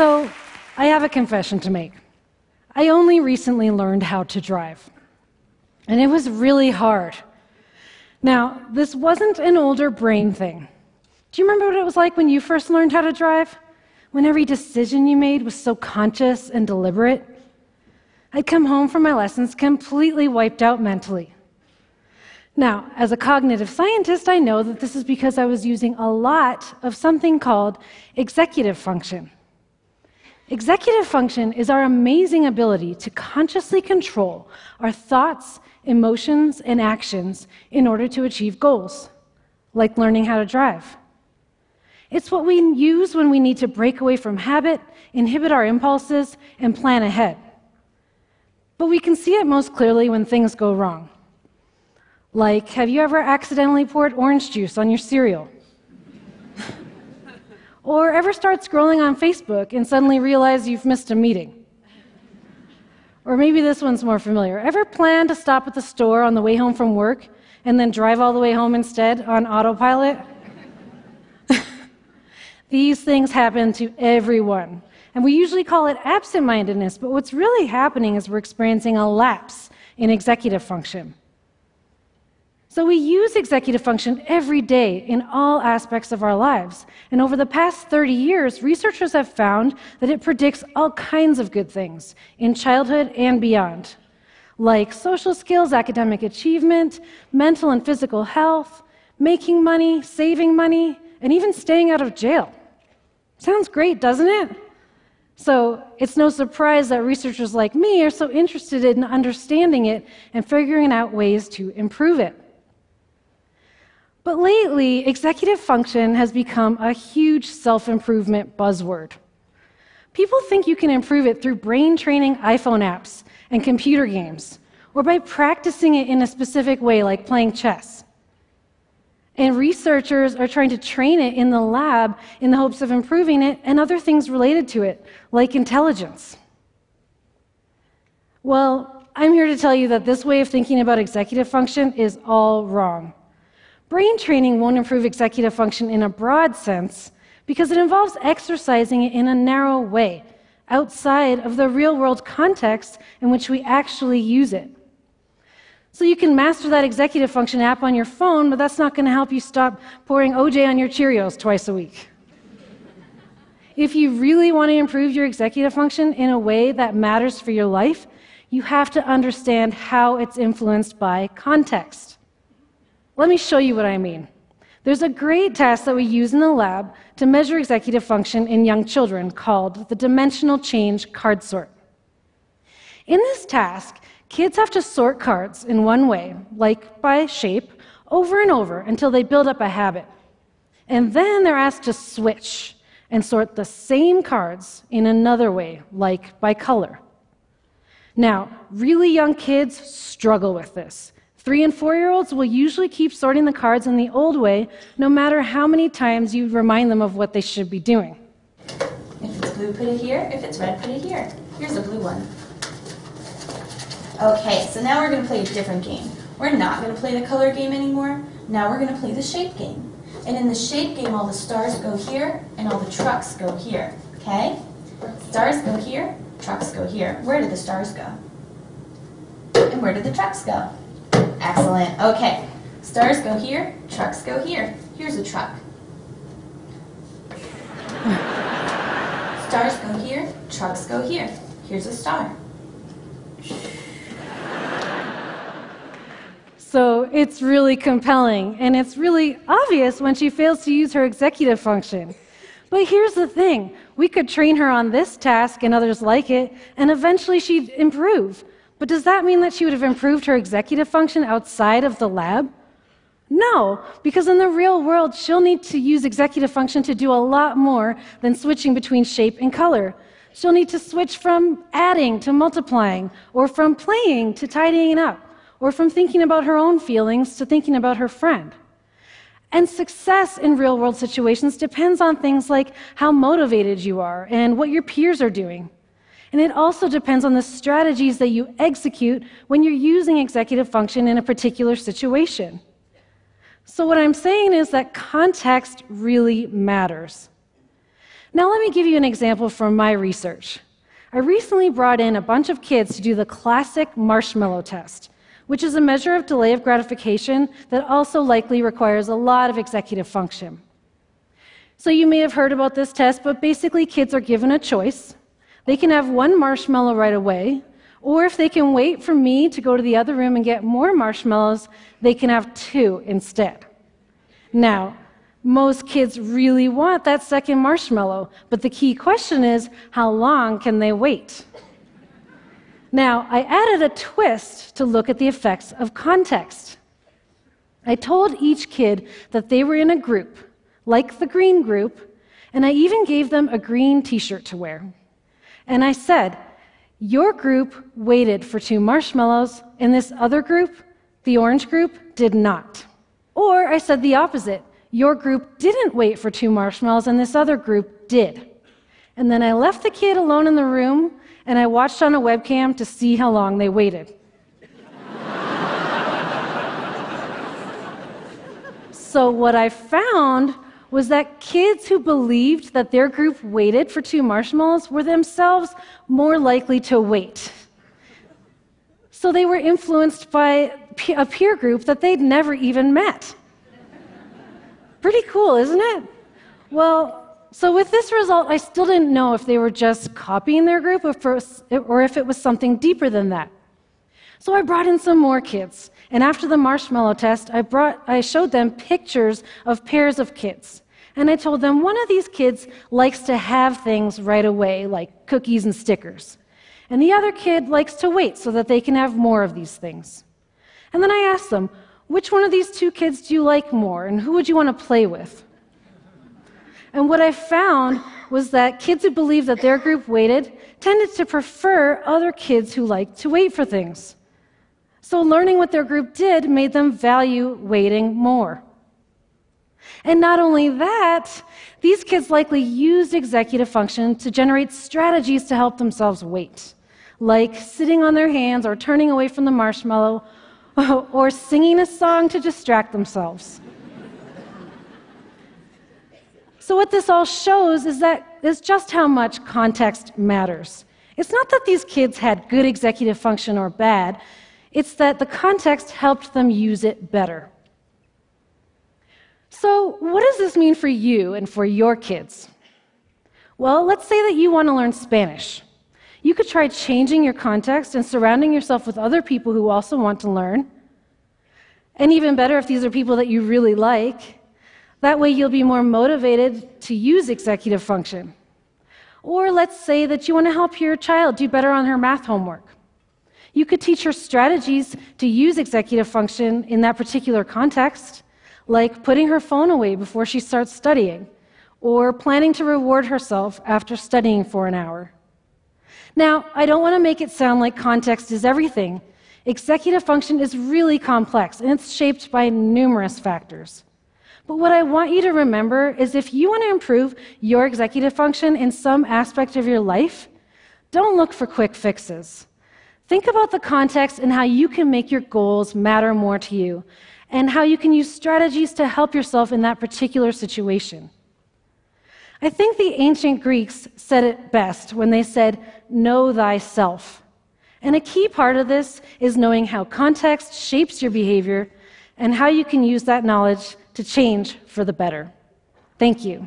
So, I have a confession to make. I only recently learned how to drive, and it was really hard. Now, this wasn't an older brain thing. Do you remember what it was like when you first learned how to drive? When every decision you made was so conscious and deliberate? I'd come home from my lessons completely wiped out mentally. Now, as a cognitive scientist, I know that this is because I was using a lot of something called executive function. Executive function is our amazing ability to consciously control our thoughts, emotions, and actions in order to achieve goals, like learning how to drive. It's what we use when we need to break away from habit, inhibit our impulses, and plan ahead. But we can see it most clearly when things go wrong. Like, have you ever accidentally poured orange juice on your cereal? Or ever start scrolling on Facebook and suddenly realize you've missed a meeting? Or maybe this one's more familiar. Ever plan to stop at the store on the way home from work and then drive all the way home instead on autopilot? These things happen to everyone. And we usually call it absent mindedness, but what's really happening is we're experiencing a lapse in executive function. So we use executive function every day in all aspects of our lives. And over the past 30 years, researchers have found that it predicts all kinds of good things in childhood and beyond, like social skills, academic achievement, mental and physical health, making money, saving money, and even staying out of jail. Sounds great, doesn't it? So it's no surprise that researchers like me are so interested in understanding it and figuring out ways to improve it. But lately, executive function has become a huge self improvement buzzword. People think you can improve it through brain training iPhone apps and computer games, or by practicing it in a specific way, like playing chess. And researchers are trying to train it in the lab in the hopes of improving it and other things related to it, like intelligence. Well, I'm here to tell you that this way of thinking about executive function is all wrong. Brain training won't improve executive function in a broad sense because it involves exercising it in a narrow way, outside of the real world context in which we actually use it. So you can master that executive function app on your phone, but that's not going to help you stop pouring OJ on your Cheerios twice a week. if you really want to improve your executive function in a way that matters for your life, you have to understand how it's influenced by context. Let me show you what I mean. There's a great test that we use in the lab to measure executive function in young children called the dimensional change card sort. In this task, kids have to sort cards in one way, like by shape, over and over until they build up a habit. And then they're asked to switch and sort the same cards in another way, like by color. Now, really young kids struggle with this Three and four year olds will usually keep sorting the cards in the old way, no matter how many times you remind them of what they should be doing. If it's blue, put it here. If it's red, put it here. Here's a blue one. Okay, so now we're going to play a different game. We're not going to play the color game anymore. Now we're going to play the shape game. And in the shape game, all the stars go here and all the trucks go here. Okay? Stars go here, trucks go here. Where did the stars go? And where did the trucks go? Excellent. Okay. Stars go here, trucks go here. Here's a truck. Stars go here, trucks go here. Here's a star. So it's really compelling, and it's really obvious when she fails to use her executive function. But here's the thing we could train her on this task and others like it, and eventually she'd improve. But does that mean that she would have improved her executive function outside of the lab? No, because in the real world, she'll need to use executive function to do a lot more than switching between shape and color. She'll need to switch from adding to multiplying, or from playing to tidying up, or from thinking about her own feelings to thinking about her friend. And success in real world situations depends on things like how motivated you are and what your peers are doing. And it also depends on the strategies that you execute when you're using executive function in a particular situation. So, what I'm saying is that context really matters. Now, let me give you an example from my research. I recently brought in a bunch of kids to do the classic marshmallow test, which is a measure of delay of gratification that also likely requires a lot of executive function. So, you may have heard about this test, but basically, kids are given a choice. They can have one marshmallow right away, or if they can wait for me to go to the other room and get more marshmallows, they can have two instead. Now, most kids really want that second marshmallow, but the key question is how long can they wait? Now, I added a twist to look at the effects of context. I told each kid that they were in a group, like the green group, and I even gave them a green t shirt to wear. And I said, Your group waited for two marshmallows, and this other group, the orange group, did not. Or I said the opposite your group didn't wait for two marshmallows, and this other group did. And then I left the kid alone in the room, and I watched on a webcam to see how long they waited. so, what I found was that kids who believed that their group waited for two marshmallows were themselves more likely to wait. So, they were influenced by a peer group that they'd never even met. Pretty cool, isn't it? Well, so with this result, I still didn't know if they were just copying their group or if it was something deeper than that. So I brought in some more kids, and after the marshmallow test, I, brought, I showed them pictures of pairs of kids. And I told them one of these kids likes to have things right away, like cookies and stickers. And the other kid likes to wait so that they can have more of these things. And then I asked them, which one of these two kids do you like more, and who would you want to play with? And what I found was that kids who believed that their group waited tended to prefer other kids who liked to wait for things. So learning what their group did made them value waiting more. And not only that, these kids likely used executive function to generate strategies to help themselves wait, like sitting on their hands or turning away from the marshmallow or singing a song to distract themselves. so, what this all shows is that is just how much context matters. It's not that these kids had good executive function or bad, it's that the context helped them use it better. So, what does this mean for you and for your kids? Well, let's say that you want to learn Spanish. You could try changing your context and surrounding yourself with other people who also want to learn. And even better if these are people that you really like. That way you'll be more motivated to use executive function. Or let's say that you want to help your child do better on her math homework. You could teach her strategies to use executive function in that particular context, like putting her phone away before she starts studying, or planning to reward herself after studying for an hour. Now, I don't want to make it sound like context is everything. Executive function is really complex and it's shaped by numerous factors. But what I want you to remember is if you want to improve your executive function in some aspect of your life, don't look for quick fixes. Think about the context and how you can make your goals matter more to you, and how you can use strategies to help yourself in that particular situation. I think the ancient Greeks said it best when they said, Know thyself. And a key part of this is knowing how context shapes your behavior and how you can use that knowledge to change for the better. Thank you.